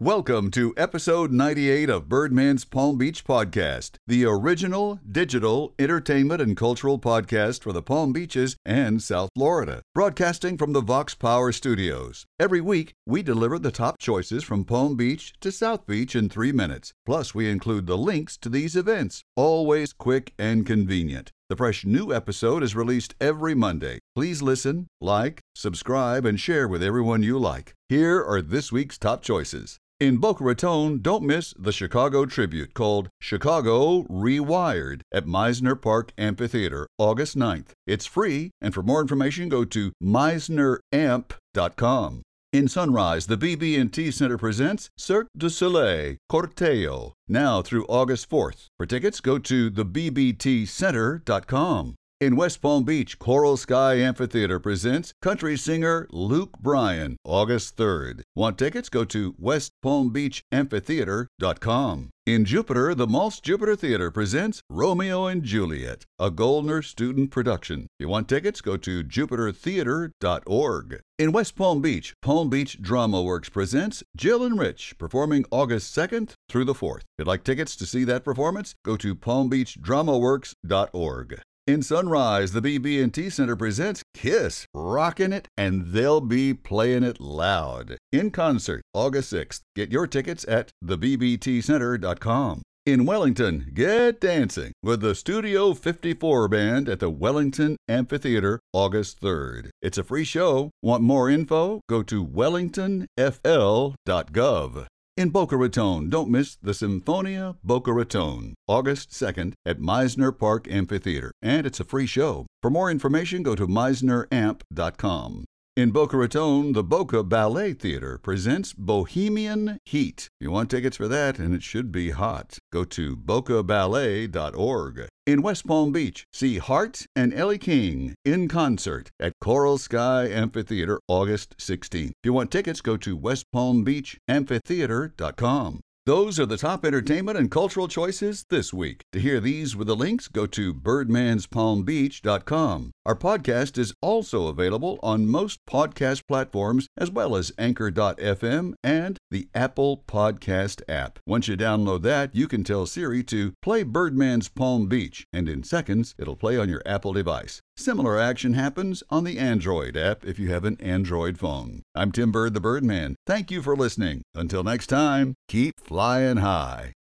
Welcome to episode 98 of Birdman's Palm Beach Podcast, the original digital entertainment and cultural podcast for the Palm Beaches and South Florida, broadcasting from the Vox Power Studios. Every week, we deliver the top choices from Palm Beach to South Beach in three minutes. Plus, we include the links to these events, always quick and convenient. The fresh new episode is released every Monday. Please listen, like, subscribe, and share with everyone you like. Here are this week's top choices. In Boca Raton, don't miss the Chicago Tribute called Chicago Rewired at Mizner Park Amphitheater, August 9th. It's free, and for more information, go to mizneramp.com. In Sunrise, the BB&T Center presents Cirque du Soleil Corteo, now through August 4th. For tickets, go to thebbtcenter.com. In West Palm Beach, Coral Sky Amphitheater presents country singer Luke Bryan, August 3rd. Want tickets? Go to westpalmbeachamphitheater.com. In Jupiter, the Maltz Jupiter Theater presents Romeo and Juliet, a Goldner student production. You want tickets, go to jupitertheater.org. In West Palm Beach, Palm Beach Drama Works presents Jill and Rich, performing August 2nd through the 4th. If you'd like tickets to see that performance, go to palmbeachdramaworks.org. In Sunrise, the BB&T Center presents Kiss, rockin' it, and they'll be playing it loud. In concert, August 6th. Get your tickets at thebbtcenter.com. In Wellington, get dancing with the Studio 54 Band at the Wellington Amphitheater, August 3rd. It's a free show. Want more info? Go to wellingtonfl.gov. In Boca Raton, don't miss the Symphonia Boca Raton, August 2nd at Mizner Park Amphitheater, and it's a free show. For more information, go to mizneramp.com. In Boca Raton, the Boca Ballet Theater presents Bohemian Heat. You want tickets for that, and it should be hot. Go to bocaballet.org. In West Palm Beach, see Heart and Ellie King in concert at Coral Sky Amphitheater August 16th. If you want tickets, go to westpalmbeachamphitheater.com. Those are the top entertainment and cultural choices this week. To hear these with the links, go to birdmanspalmbeach.com. Our podcast is also available on most podcast platforms as well as Anchor.fm and the Apple Podcast app. Once you download that, you can tell Siri to play Birdman's Palm Beach, and in seconds, it'll play on your Apple device. Similar action happens on the Android app if you have an Android phone. I'm Tim Bird, the Birdman. Thank you for listening. Until next time, keep flying high.